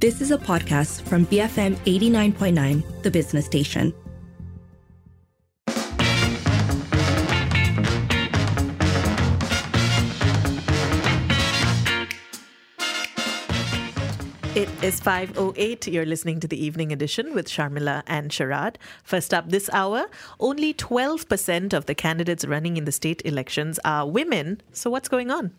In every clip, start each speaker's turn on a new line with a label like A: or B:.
A: This is a podcast from BFM 89.9, the business station.
B: It is 5.08. You're listening to the evening edition with Sharmila and Sharad. First up this hour, only 12% of the candidates running in the state elections are women. So what's going on?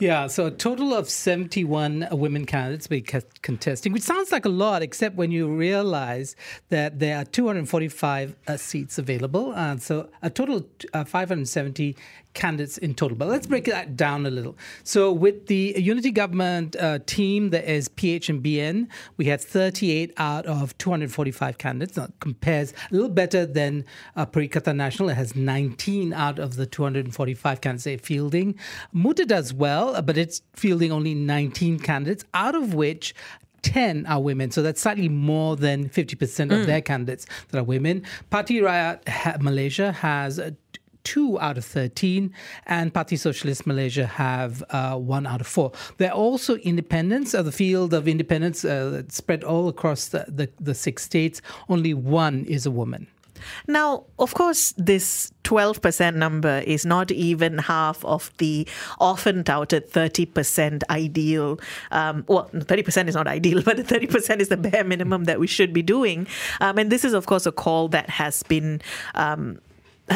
C: Yeah, so a total of 71 women candidates will be contesting, which sounds like a lot, except when you realize that there are 245 uh, seats available. And so a total of uh, 570 candidates in total. But let's break that down a little. So with the unity government uh, team that is PH and BN, we had 38 out of 245 candidates. That compares a little better than uh, Perikatan Nasional. It has 19 out of the 245 candidates fielding. Muda does well, but it's fielding only 19 candidates, out of which 10 are women. So that's slightly more than 50% of mm. their candidates that are women. Parti Rakyat Malaysia has two out of 13, and Parti Socialist Malaysia have uh, one out of four. They're also independents of the field of independents uh, spread all across the, the, the six states. Only one is a woman.
B: Now, of course, this 12% number is not even half of the often touted 30% ideal. Um, well, 30% is not ideal, but the 30% is the bare minimum that we should be doing. Um, and this is, of course, a call that has been. Um,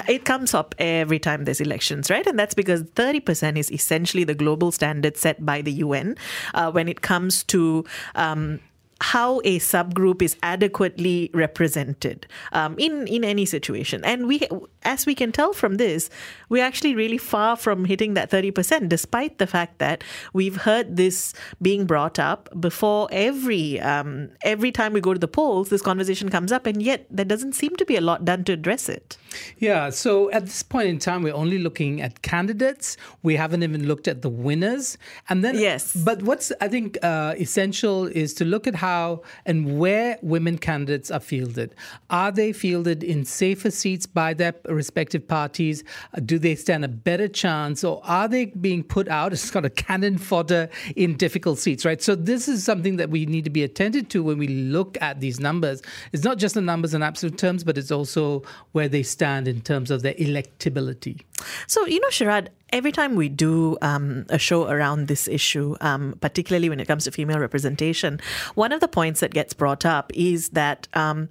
B: it comes up every time there's elections, right? And that's because 30% is essentially the global standard set by the UN uh, when it comes to um, how a subgroup is adequately represented um, in in any situation. And we, as we can tell from this, we're actually really far from hitting that thirty percent, despite the fact that we've heard this being brought up before every um, every time we go to the polls. This conversation comes up, and yet there doesn't seem to be a lot done to address it.
C: Yeah. So at this point in time, we're only looking at candidates. We haven't even looked at the winners, and then
B: yes.
C: But what's I think uh, essential is to look at how and where women candidates are fielded. Are they fielded in safer seats by their respective parties? Do they stand a better chance, or are they being put out as kind of cannon fodder in difficult seats? Right. So this is something that we need to be attentive to when we look at these numbers. It's not just the numbers in absolute terms, but it's also where they stand in terms of their electability.
B: So you know, Sharad, every time we do um, a show around this issue, um, particularly when it comes to female representation, one of the points that gets brought up is that. Um,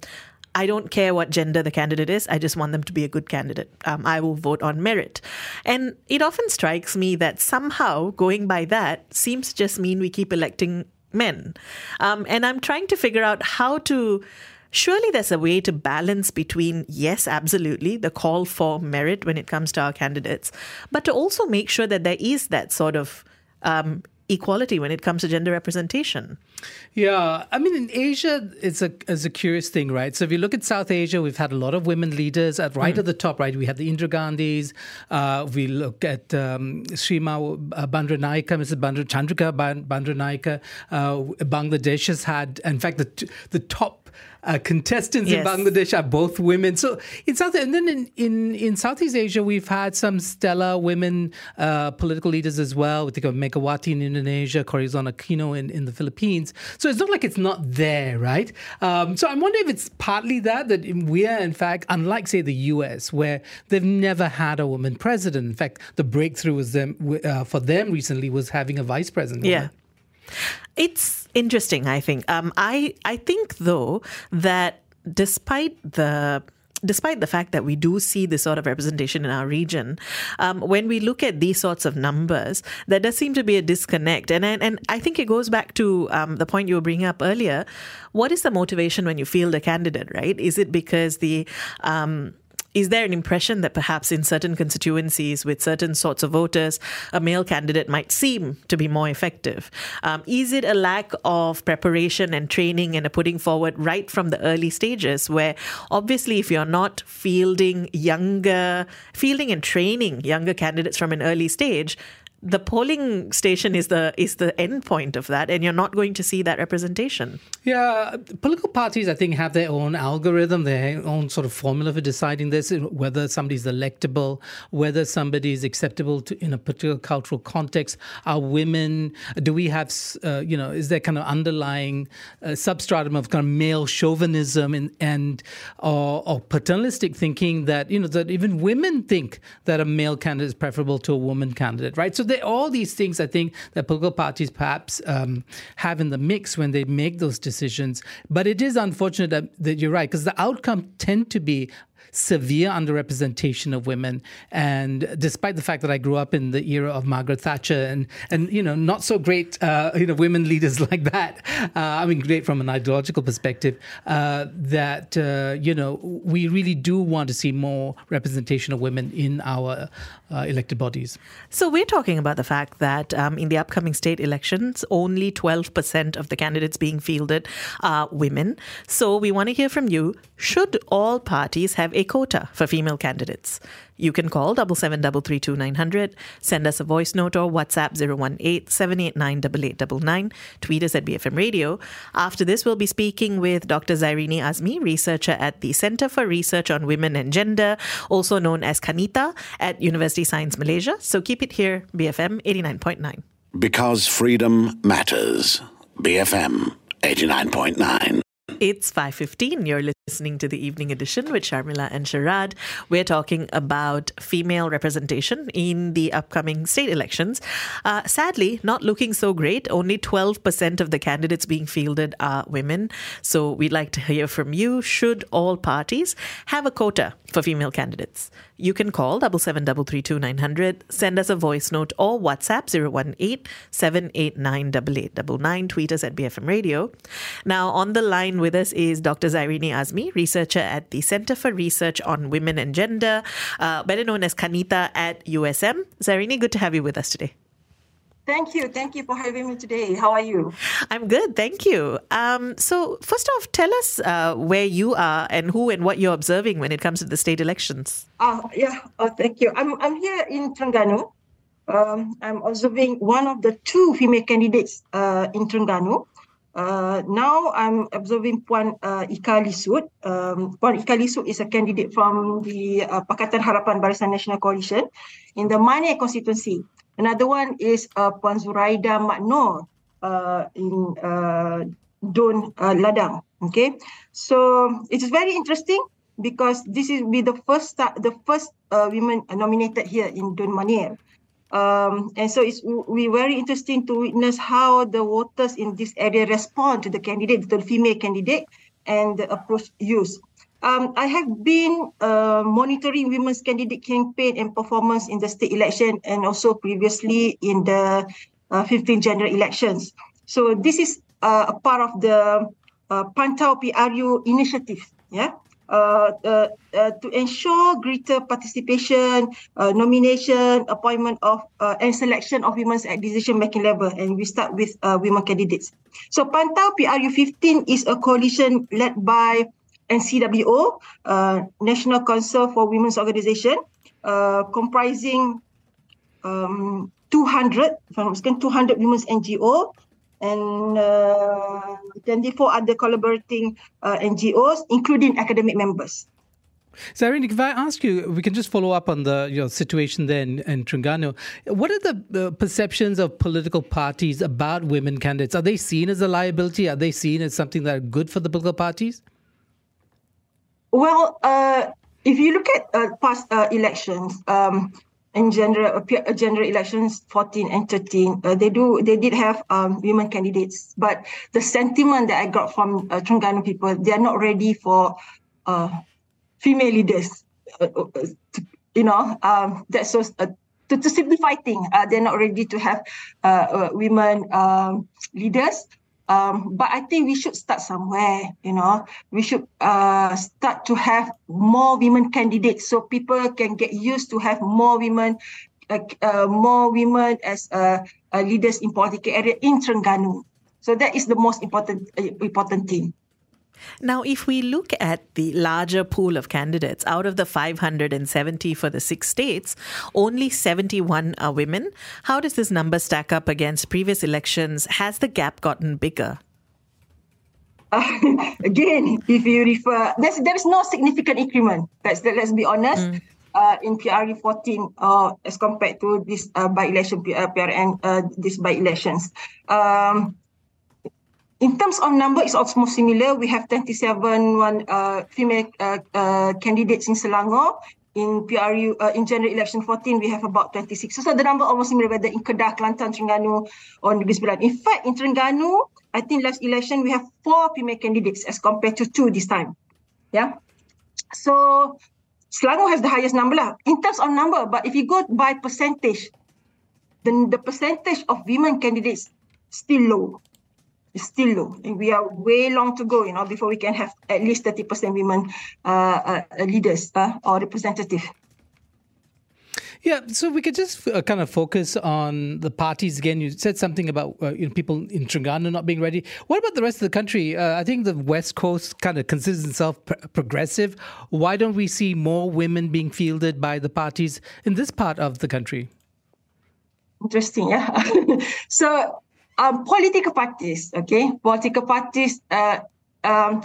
B: I don't care what gender the candidate is. I just want them to be a good candidate. Um, I will vote on merit. And it often strikes me that somehow going by that seems to just mean we keep electing men. Um, and I'm trying to figure out how to Surely there's a way to balance between, yes, absolutely, the call for merit when it comes to our candidates, but to also make sure that there is that sort of um, equality when it comes to gender representation.
C: Yeah, I mean, in Asia, it's a it's a curious thing, right? So if you look at South Asia, we've had a lot of women leaders at right mm. at the top, right? We had the Indira Gandhis. Uh, we look at um, Shrima uh, Bandaranaike, Mrs. Bandra, Chandrika. Uh, Bangladesh has had, in fact, the the top uh, contestants yes. in Bangladesh are both women. So in South and then in, in, in Southeast Asia, we've had some stellar women uh, political leaders as well. We think of Megawati in Indonesia, Corazon Aquino in, in the Philippines. So it's not like it's not there, right? Um, so I'm wondering if it's partly that that we are in fact, unlike say the U.S., where they've never had a woman president. In fact, the breakthrough was them uh, for them recently was having a vice president.
B: Yeah. It's interesting, I think. Um, I I think though that despite the despite the fact that we do see this sort of representation in our region, um, when we look at these sorts of numbers, there does seem to be a disconnect. And and, and I think it goes back to um, the point you were bringing up earlier. What is the motivation when you field a candidate, right? Is it because the um, is there an impression that perhaps in certain constituencies with certain sorts of voters, a male candidate might seem to be more effective? Um, is it a lack of preparation and training and a putting forward right from the early stages where obviously if you're not fielding younger, fielding and training younger candidates from an early stage, the polling station is the is the end point of that, and you're not going to see that representation.
C: Yeah, political parties, I think, have their own algorithm, their own sort of formula for deciding this, whether somebody's electable, whether somebody is acceptable to in a particular cultural context. Are women? Do we have, uh, you know, is there kind of underlying uh, substratum of kind of male chauvinism and and or, or paternalistic thinking that you know that even women think that a male candidate is preferable to a woman candidate, right? So are all these things I think that political parties perhaps um, have in the mix when they make those decisions. But it is unfortunate that, that you're right, because the outcome tend to be severe underrepresentation of women. And despite the fact that I grew up in the era of Margaret Thatcher and, and you know, not so great, uh, you know, women leaders like that, uh, I mean, great from an ideological perspective, uh, that, uh, you know, we really do want to see more representation of women in our uh, elected bodies.
B: So we're talking about the fact that um, in the upcoming state elections, only 12% of the candidates being fielded are women. So we want to hear from you. Should all parties have a quota for female candidates? You can call 77332900, send us a voice note or WhatsApp 018-789-8899, tweet us at BFM Radio. After this, we'll be speaking with Dr. Zairini Azmi, researcher at the Center for Research on Women and Gender, also known as Kanita, at University Science Malaysia. So keep it here, BFM 89.9.
D: Because freedom matters. BFM 89.9.
B: It's 5.15. You're listening to the evening edition with Sharmila and Sharad. We're talking about female representation in the upcoming state elections. Uh, sadly, not looking so great. Only 12% of the candidates being fielded are women. So we'd like to hear from you. Should all parties have a quota for female candidates? You can call 77332900, send us a voice note or WhatsApp 018 789 tweet us at BFM Radio. Now, on the line with us is Dr. Zairini Azmi, researcher at the Center for Research on Women and Gender, uh, better known as Kanita at USM. Zairini, good to have you with us today.
E: Thank you. Thank you for having me today. How are you?
B: I'm good. Thank you. Um, so, first off, tell us uh, where you are and who and what you're observing when it comes to the state elections.
E: Uh, yeah. Oh, thank you. I'm, I'm here in Terengganu. Um, I'm observing one of the two female candidates uh, in Terengganu. Uh, now I'm observing Puan uh, Ika Lisut. Um, Puan Ika Lisut is a candidate from the uh, Pakatan Harapan Barisan Nasional Coalition in the Mane constituency. Another one is uh, Puan Zuraida Maknor uh, in uh, Don uh, Ladang. Okay, so it is very interesting because this is be the first the first uh, women nominated here in Don Manier. Um, and so it's we very interesting to witness how the voters in this area respond to the candidate, the female candidate, and the approach used. Um, I have been uh, monitoring women's candidate campaign and performance in the state election and also previously in the uh, 15 general elections. So this is uh, a part of the uh, Pantau PRU initiative, yeah, uh, uh, uh, to ensure greater participation, nomination, appointment of, and selection of women at decision-making level. And we start with women candidates. So Pantau PRU 15 is a coalition led by NCWO, uh, National Council for Women's Organization, uh, comprising um, 200, if I'm mistaken, 200 women's NGO and uh, 24 other collaborating uh, NGOs, including academic members.
C: Zairini, if I ask you, we can just follow up on the you know, situation there in, Terengganu. What are the uh, perceptions of political parties about women candidates? Are they seen as a liability? Are they seen as something that are good for the political parties?
E: Well, uh, if you look at uh, past uh, elections, um, in general, uh, general elections 14 and 13, uh, they do they did have um, women candidates, but the sentiment that I got from uh, Terengganu people, they are not ready for uh, female leaders. Uh, uh, to, you know, um, that's so. Uh, to, to simplify things, uh, they're not ready to have uh, uh, women um, leaders. Um, but I think we should start somewhere, you know. We should uh, start to have more women candidates so people can get used to have more women, uh, uh, more women as uh, uh, leaders in political area in Terengganu. So that is the most important uh, important thing.
B: Now, if we look at the larger pool of candidates, out of the 570 for the six states, only 71 are women. How does this number stack up against previous elections? Has the gap gotten bigger?
E: Uh, again, if you refer, there's, there is no significant increment. Let's, let's be honest. Mm. Uh, in PRU 14 uh, as compared to this uh, by-election, uh, PRN, uh, these by-elections. Um, in terms of number, it's almost similar. We have 27 one uh, female uh, uh, candidates in Selangor. In PRU, uh, in general election 14, we have about 26. So, so the number almost similar whether in Kedah, Kelantan, Terengganu, or Negeri Sembilan. In fact, in Terengganu, I think last election, we have four female candidates as compared to two this time. Yeah. So, Selangor has the highest number lah, in terms of number. But if you go by percentage, then the percentage of women candidates still low still low. And we are way long to go, you know, before we can have at least 30% women uh, uh, leaders uh, or representative.
C: Yeah, so we could just uh, kind of focus on the parties again. You said something about uh, you know, people in Terengganu not being ready. What about the rest of the country? Uh, I think the West Coast kind of considers itself pr- progressive. Why don't we see more women being fielded by the parties in this part of the country?
E: Interesting, yeah. so um, political parties, okay, political parties, uh, um,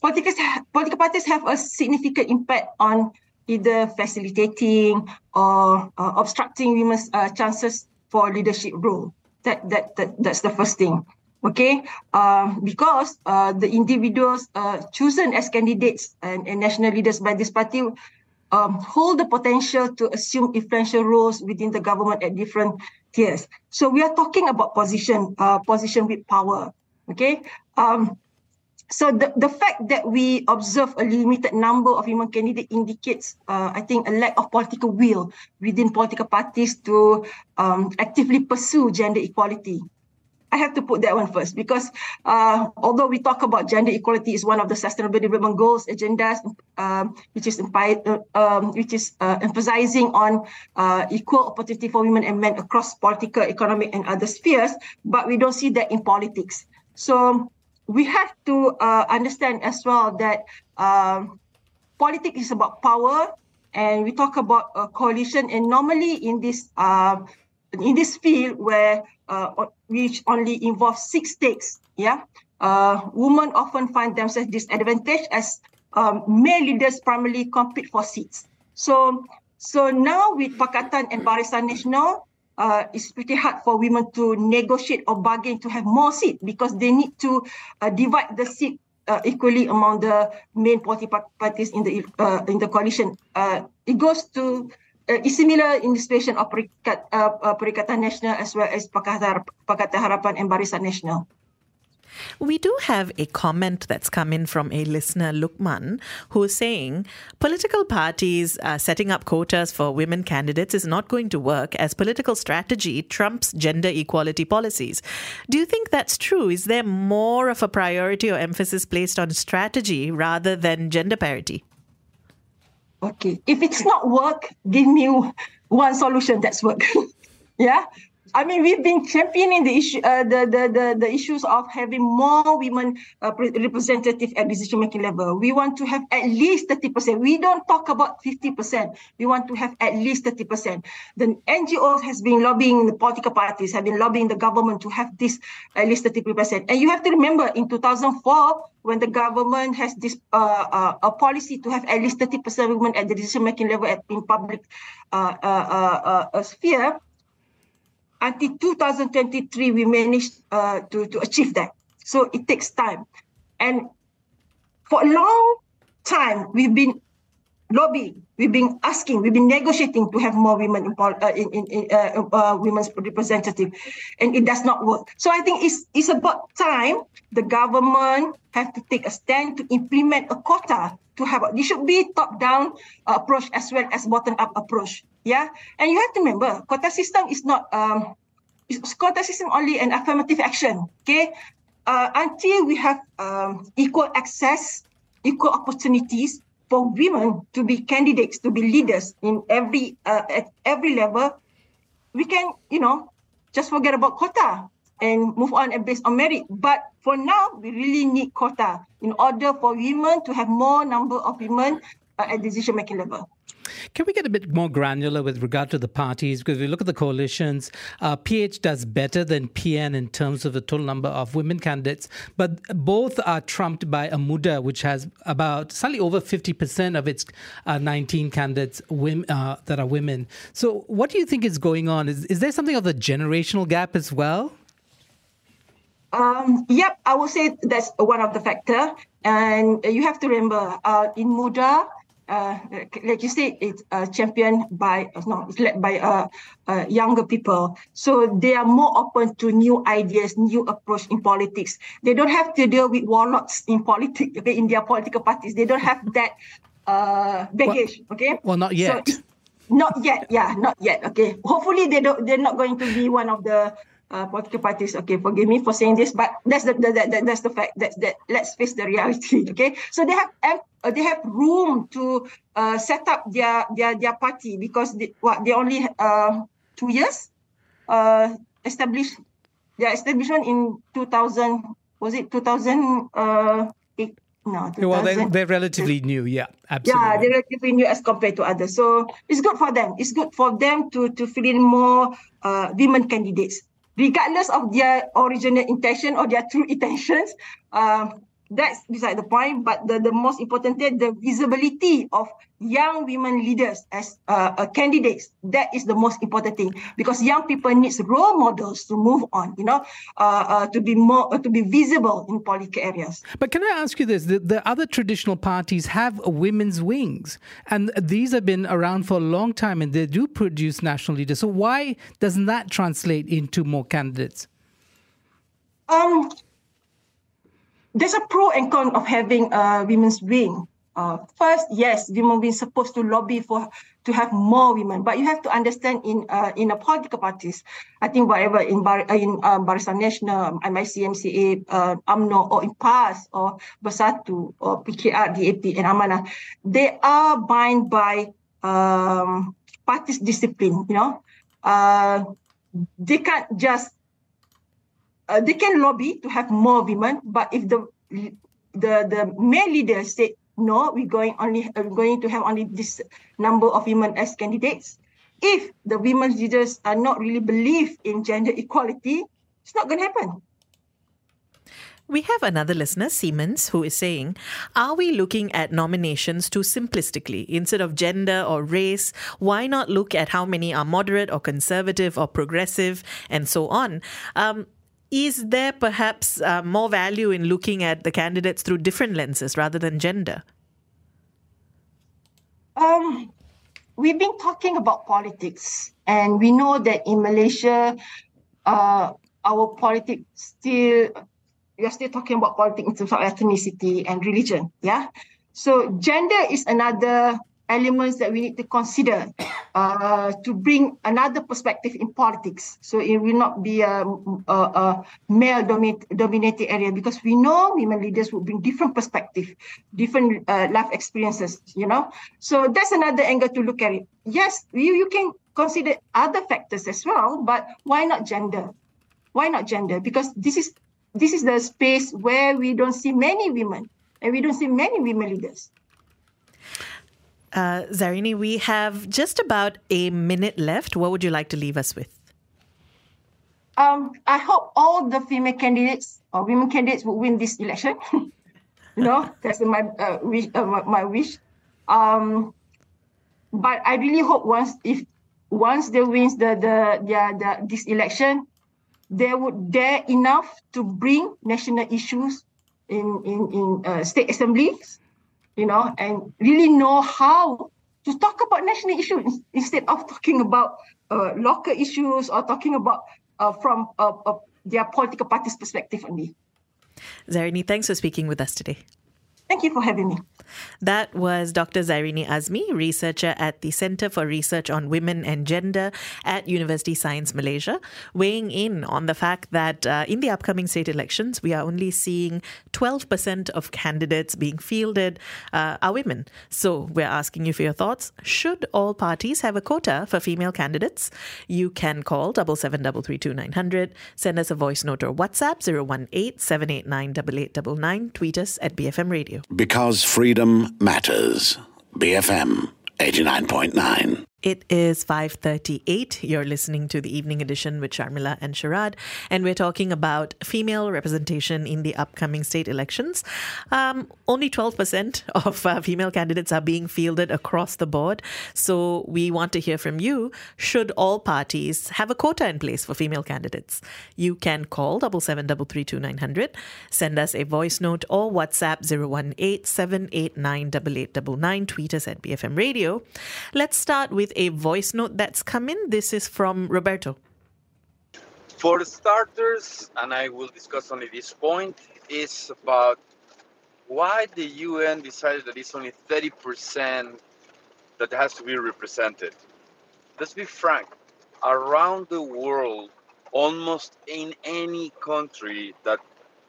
E: political, political parties have a significant impact on either facilitating or uh, obstructing women's uh, chances for leadership role. That, that that that's the first thing. Okay, uh, because uh, the individuals uh, chosen as candidates and, and national leaders by this party um, hold the potential to assume influential roles within the government at different tiers. So we are talking about position, uh, position with power. Okay. Um, so the, the fact that we observe a limited number of women candidates indicates, uh, I think, a lack of political will within political parties to um, actively pursue gender equality. I have to put that one first because uh, although we talk about gender equality is one of the Sustainable Development Goals agendas, um, which is uh, um, which is uh, emphasizing on uh, equal opportunity for women and men across political, economic, and other spheres, but we don't see that in politics. So we have to uh, understand as well that um, politics is about power, and we talk about a coalition, and normally in this in this field where uh, which only involves six states, yeah, uh, women often find themselves disadvantaged as um, male leaders primarily compete for seats. So, so now with Pakatan and Barisan Nasional, uh, it's pretty hard for women to negotiate or bargain to have more seats because they need to uh, divide the seat uh, equally among the main political parties in the uh, in the coalition. Uh, it goes to uh, is similar of Perikat, uh, uh, Perikatan Nasional as well as Pakatan Harapan and Barisan Nasional.
B: We do have a comment that's come in from a listener, Lukman, who is saying political parties uh, setting up quotas for women candidates is not going to work as political strategy trumps gender equality policies. Do you think that's true? Is there more of a priority or emphasis placed on strategy rather than gender parity?
E: Okay. If it's not work, give me one solution that's work. yeah. I mean, we've been championing the issue, uh, the, the the the issues of having more women uh, representative at decision making level. We want to have at least thirty percent. We don't talk about fifty percent. We want to have at least thirty percent. The NGOs has been lobbying the political parties, have been lobbying the government to have this at least thirty percent. And you have to remember, in two thousand four, when the government has this uh, uh, a policy to have at least thirty percent women at the decision making level at in public uh, uh, uh, uh, sphere until 2023 we managed uh, to to achieve that. So it takes time. And for a long time we've been lobbying. We've been asking. We've been negotiating to have more women in, uh, in, in, in uh, uh, women's representative. And it does not work. So i think it's it's about time the government have to take a stand to implement a quota to have it should be top down approach as well as bottom up approach yeah, and you have to remember, quota system is not um, quota system only an affirmative action. Okay, uh, until we have um, equal access, equal opportunities for women to be candidates, to be leaders in every uh, at every level, we can, you know, just forget about quota. and move on and based on merit. But for now, we really need quota in order for women to have more number of women at decision making level.
C: Can we get a bit more granular with regard to the parties? Because we look at the coalitions, uh, PH does better than PN in terms of the total number of women candidates, but both are trumped by AMUDA, which has about slightly over 50% of its uh, 19 candidates women, uh, that are women. So, what do you think is going on? Is, is there something of a generational gap as well?
E: Um, yep, I would say that's one of the factor. And you have to remember, uh, in MUDA, uh, like you said, it's uh, championed by no, it's led by uh, uh, younger people. So they are more open to new ideas, new approach in politics. They don't have to deal with warlords in politics. Okay, in their political parties, they don't have that uh, baggage.
C: Well,
E: okay.
C: Well, not yet.
E: So not yet. Yeah, not yet. Okay. Hopefully, they don't. They're not going to be one of the uh, political parties. Okay, forgive me for saying this, but that's the, the, the, that's the fact. That's that. Let's face the reality. Okay, so they have uh, they have room to uh, set up their their their party because they, what they only uh, two years uh, established their establishment in 2000 was it 2000 uh, eight, no,
C: well, they're, they're relatively new. Yeah, absolutely.
E: Yeah, they're relatively new as compared to others. So it's good for them. It's good for them to to fill in more uh, women candidates regardless of their original intention or their true intentions. Um, that's beside the point. But the, the most important thing, the visibility of young women leaders as uh, uh, candidates, that is the most important thing because young people needs role models to move on, you know, uh, uh to be more, uh, to be visible in political areas.
C: But can I ask you this? The, the other traditional parties have women's wings and these have been around for a long time and they do produce national leaders. So why doesn't that translate into more candidates?
E: Um, there's a pro and con of having a women's wing. Uh, first, yes, women wing supposed to lobby for to have more women, but you have to understand in uh, in a political parties, I think whatever in Bar, uh, in um, Barisan Nasional, MIC, MCA, uh, UMNO, or in PAS, or Bersatu, or PKR, DAP, and Amanah, they are bound by um, parties discipline. You know, uh, they can't just uh, they can lobby to have more women, but if the the the male leaders say no, we're going only uh, going to have only this number of women as candidates. If the women leaders are not really believe in gender equality, it's not going to happen.
B: We have another listener, Siemens, who is saying, Are we looking at nominations too simplistically? Instead of gender or race, why not look at how many are moderate or conservative or progressive and so on? Um, is there perhaps uh, more value in looking at the candidates through different lenses rather than gender?
E: Um, we've been talking about politics, and we know that in Malaysia, uh, our politics still we are still talking about politics in terms of ethnicity and religion. Yeah, so gender is another element that we need to consider uh, to bring another perspective in politics. So it will not be a, a, a male dominated area because we know women leaders will bring different perspective, different uh, life experiences, you know. So that's another angle to look at it. Yes, you, you can consider other factors as well, but why not gender? Why not gender? Because this is this is the space where we don't see many women and we don't see many women leaders.
B: Uh, Zairini, we have just about a minute left. What would you like to leave us with?
E: Um, I hope all the female candidates or women candidates will win this election. you know, that's my uh, wish. Uh, my wish. Um, but I really hope once if once they wins the the the, the this election, they would dare enough to bring national issues in in in uh, state assemblies you know, and really know how to talk about national issues instead of talking about uh, local issues or talking about uh, from uh, their political party's perspective only.
B: Zairini, thanks for speaking with us today.
E: Thank you for having me.
B: That was Dr. Zairini Azmi, researcher at the Center for Research on Women and Gender at University Science Malaysia, weighing in on the fact that uh, in the upcoming state elections, we are only seeing 12% of candidates being fielded uh, are women. So we're asking you for your thoughts. Should all parties have a quota for female candidates? You can call 77332900, send us a voice note or WhatsApp 018 789 8899, tweet us at BFM Radio.
D: Because freedom matters. BFM 89.9.
B: It is 5:38. You're listening to the evening edition with Sharmila and Sharad, and we're talking about female representation in the upcoming state elections. Um, only 12% of uh, female candidates are being fielded across the board. So we want to hear from you. Should all parties have a quota in place for female candidates? You can call 77332900, send us a voice note or WhatsApp 018-789-8899, tweet us at BFM Radio. Let's start with a voice note that's come in. This is from Roberto.
F: For starters, and I will discuss only this point, is about why the UN decided that it's only 30% that has to be represented. Let's be frank, around the world, almost in any country that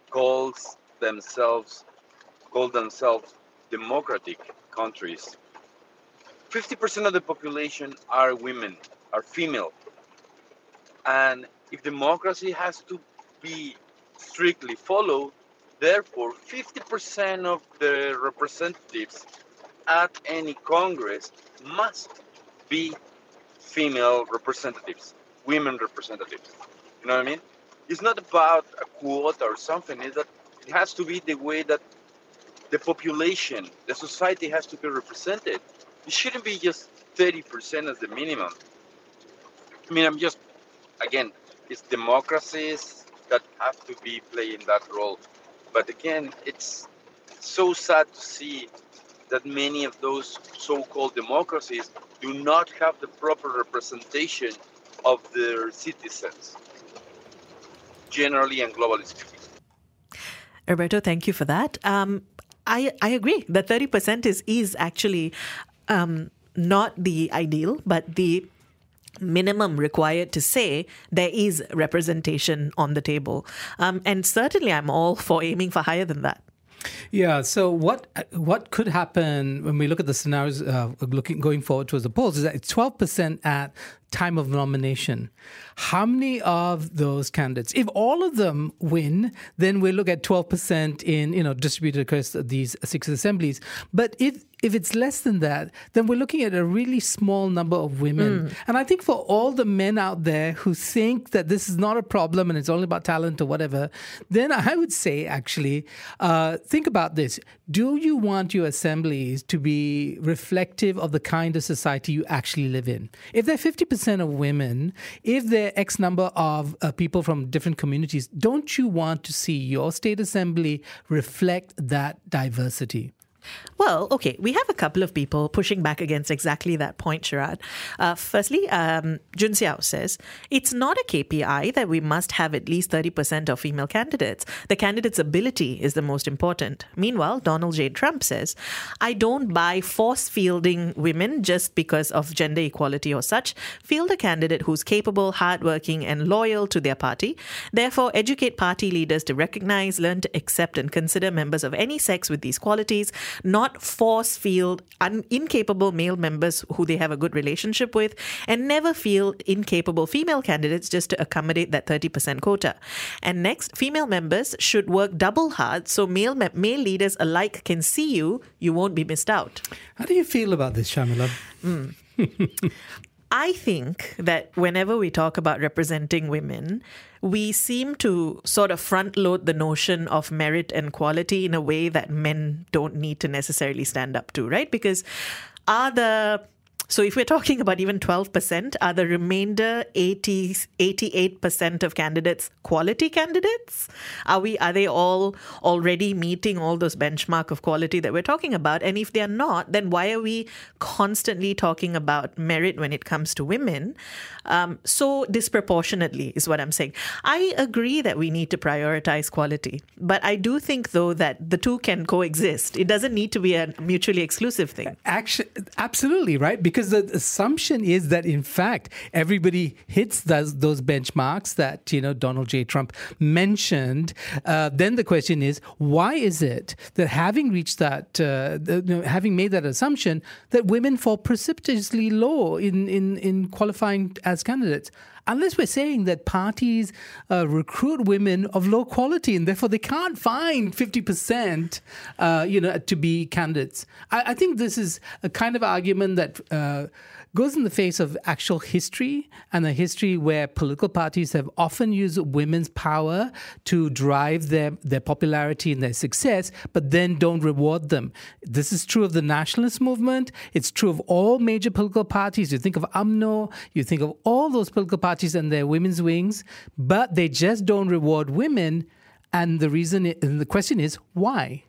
F: calls themselves call themselves democratic countries, 50% of the population are women, are female. And if democracy has to be strictly followed, therefore 50% of the representatives at any Congress must be female representatives, women representatives. You know what I mean? It's not about a quota or something, it's that it has to be the way that the population, the society has to be represented it shouldn't be just 30% as the minimum. I mean, I'm just, again, it's democracies that have to be playing that role. But again, it's so sad to see that many of those so called democracies do not have the proper representation of their citizens, generally and globally speaking.
B: Roberto, thank you for that. Um, I, I agree that 30% is, is actually um, not the ideal, but the minimum required to say there is representation on the table. Um, and certainly, I'm all for aiming for higher than that.
C: Yeah. So what what could happen when we look at the scenarios uh, looking going forward towards the polls is that it's twelve percent at time of nomination. How many of those candidates, if all of them win, then we look at 12% in, you know, distributed across these six assemblies. But if if it's less than that, then we're looking at a really small number of women. Mm. And I think for all the men out there who think that this is not a problem and it's only about talent or whatever, then I would say actually, uh, think about this. Do you want your assemblies to be reflective of the kind of society you actually live in? If they're 50% of women, if there are X number of uh, people from different communities, don't you want to see your state assembly reflect that diversity?
B: Well, okay, we have a couple of people pushing back against exactly that point, Sharad. Uh, firstly, um, Jun Xiao says it's not a KPI that we must have at least 30% of female candidates. The candidate's ability is the most important. Meanwhile, Donald J. Trump says, I don't buy force fielding women just because of gender equality or such. Field a candidate who's capable, hardworking, and loyal to their party. Therefore, educate party leaders to recognize, learn to accept, and consider members of any sex with these qualities not force field un- incapable male members who they have a good relationship with, and never feel incapable female candidates just to accommodate that 30% quota. And next, female members should work double hard so male, me- male leaders alike can see you, you won't be missed out.
C: How do you feel about this, Sharmila? Mm.
B: I think that whenever we talk about representing women, we seem to sort of front load the notion of merit and quality in a way that men don't need to necessarily stand up to, right? Because are the So if we're talking about even 12%, are the remainder 80, 88% of candidates quality candidates? Are we are they all already meeting all those benchmark of quality that we're talking about? And if they're not, then why are we constantly talking about merit when it comes to women um, so disproportionately is what I'm saying. I agree that we need to prioritize quality, but I do think though that the two can coexist. It doesn't need to be a mutually exclusive thing.
C: Actually, absolutely right, because the assumption is that in fact everybody hits those, those benchmarks that you know Donald J. Trump mentioned. Uh, then the question is, why is it that having reached that, uh, the, having made that assumption, that women fall precipitously low in in in qualifying as candidates? Unless we're saying that parties uh, recruit women of low quality and therefore they can't find 50%, uh, you know, to be candidates. I, I, think this is a kind of argument that uh, goes in the face of actual history and a history where political parties have often used women's power to drive their, their popularity and their success, but then don't reward them. This is true of the nationalist movement. It's true of all major political parties. You think of UMNO, you think of all those political parties and their women's wings, but they just don't reward women. And the reason, and the question is why?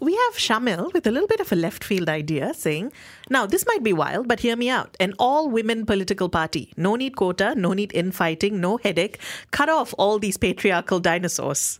B: We have Shamil with a little bit of a left field idea saying, now this might be wild, but hear me out. An all women political party. No need quota, no need infighting, no headache. Cut off all these patriarchal dinosaurs.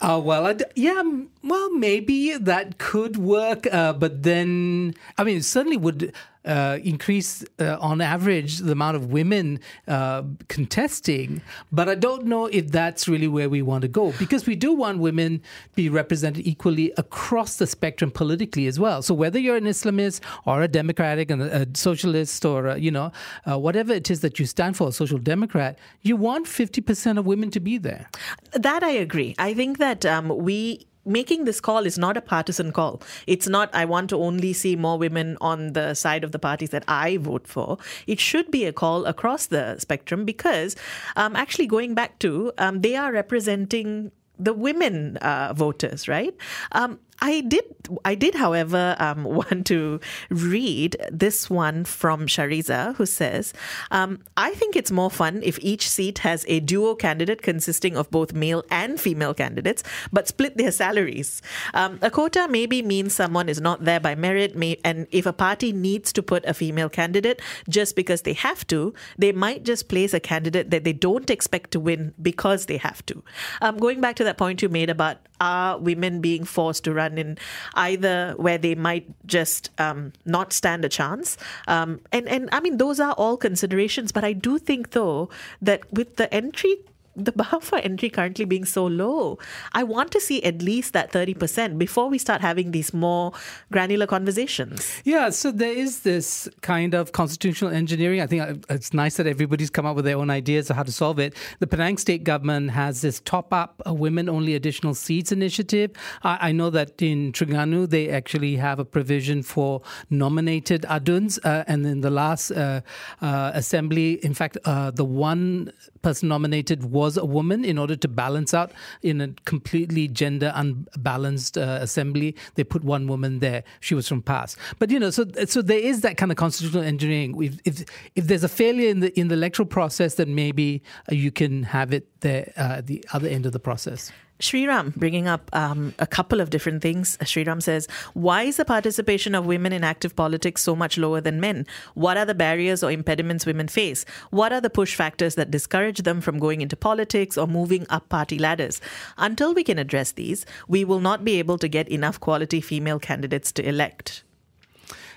C: Uh, well, I'd, yeah, well, maybe that could work, uh, but then, I mean, it certainly would uh, increase uh, on average the amount of women uh, contesting. But I don't know if that's really where we want to go because we do want women be represented equally across the spectrum politically as well. So whether you're an Islamist or a Democratic and a, socialist or a, you know uh, whatever it is that you stand for, a social democrat, you want fifty percent of women to be there.
B: That I agree. I think that um, we making this call is not a partisan call. It's not, I want to only see more women on the side of the parties that I vote for. It should be a call across the spectrum because, um, actually, going back to, um, they are representing the women uh, voters, right? Um, I did, I did, however, um, want to read this one from Shariza, who says, um, "I think it's more fun if each seat has a duo candidate consisting of both male and female candidates, but split their salaries. Um, a quota maybe means someone is not there by merit, may, and if a party needs to put a female candidate just because they have to, they might just place a candidate that they don't expect to win because they have to." Um, going back to that point you made about are women being forced to run in either where they might just um, not stand a chance? Um, and and I mean those are all considerations, but I do think though that with the entry the bar for entry currently being so low. I want to see at least that 30% before we start having these more granular conversations.
C: Yeah, so there is this kind of constitutional engineering. I think uh, it's nice that everybody's come up with their own ideas of how to solve it. The Penang state government has this top up women only additional seats initiative. I, I, know that in Terengganu, they actually have a provision for nominated aduns. Uh, and in the last uh, uh, assembly, in fact, uh, the one person nominated was a woman in order to balance out in a completely gender unbalanced uh, assembly. They put one woman there. She was from PAS. But you know, so so there is that kind of constitutional engineering. If if, if there's a failure in the in the electoral process, then maybe you can have it there uh, the other end of the process.
B: Sriram bringing up um, a couple of different things. Sriram says, Why is the participation of women in active politics so much lower than men? What are the barriers or impediments women face? What are the push factors that discourage them from going into politics or moving up party ladders? Until we can address these, we will not be able to get enough quality female candidates to elect.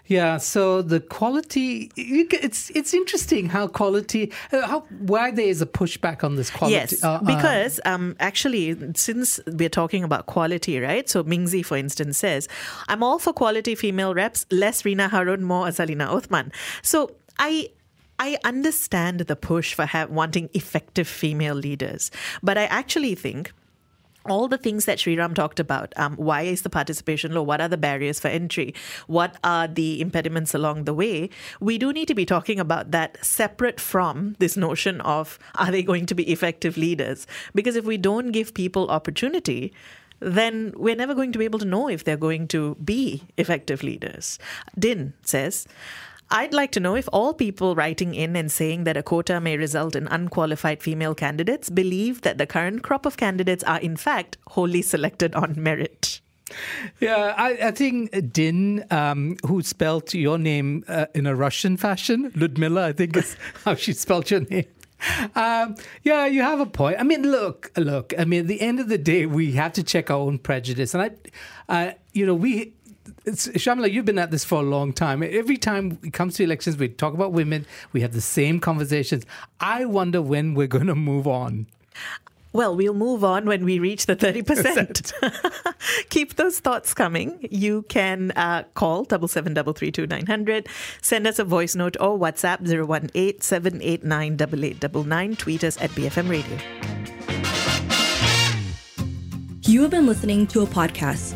C: Yeah, so the quality it's it's interesting how quality uh, how why there is a pushback on this quality.
B: Yes, uh, uh, because um, actually since we're talking about quality, right? So Mingzi, for instance, says, "I'm all for quality female reps, less Rina Harun, more Azalina Othman." So I I understand the push for ha- wanting effective female leaders, but I actually think all the things that Sriram talked about. Um, why is the participation low? What are the barriers for entry? What are the impediments along the way? We do need to be talking about that separate from this notion of are they going to be effective leaders? Because if we don't give people opportunity, then we're never going to be able to know if they're going to be effective leaders. Din says, I'd like to know if all people writing in and saying that a quota may result in unqualified female candidates believe that the current crop of candidates are, in fact, wholly selected on merit.
C: Yeah, I, I think Din, um, who spelled your name uh, in a Russian fashion, Ludmilla, I think is how she spelled your name. Um, yeah, you have a point. I mean, look, look. I mean, at the end of the day, we have to check our own prejudice, and I, uh, you know, we. Sharmila, you've been at this for a long time. Every time it comes to elections, we talk about women. We have the same conversations. I wonder when we're going to move on.
B: Well, we'll move on when we reach the 30%. Keep those thoughts coming. You can uh, call 77332900, send us a voice note or WhatsApp 018 789 Tweet us at BFM Radio.
A: You have been listening to a podcast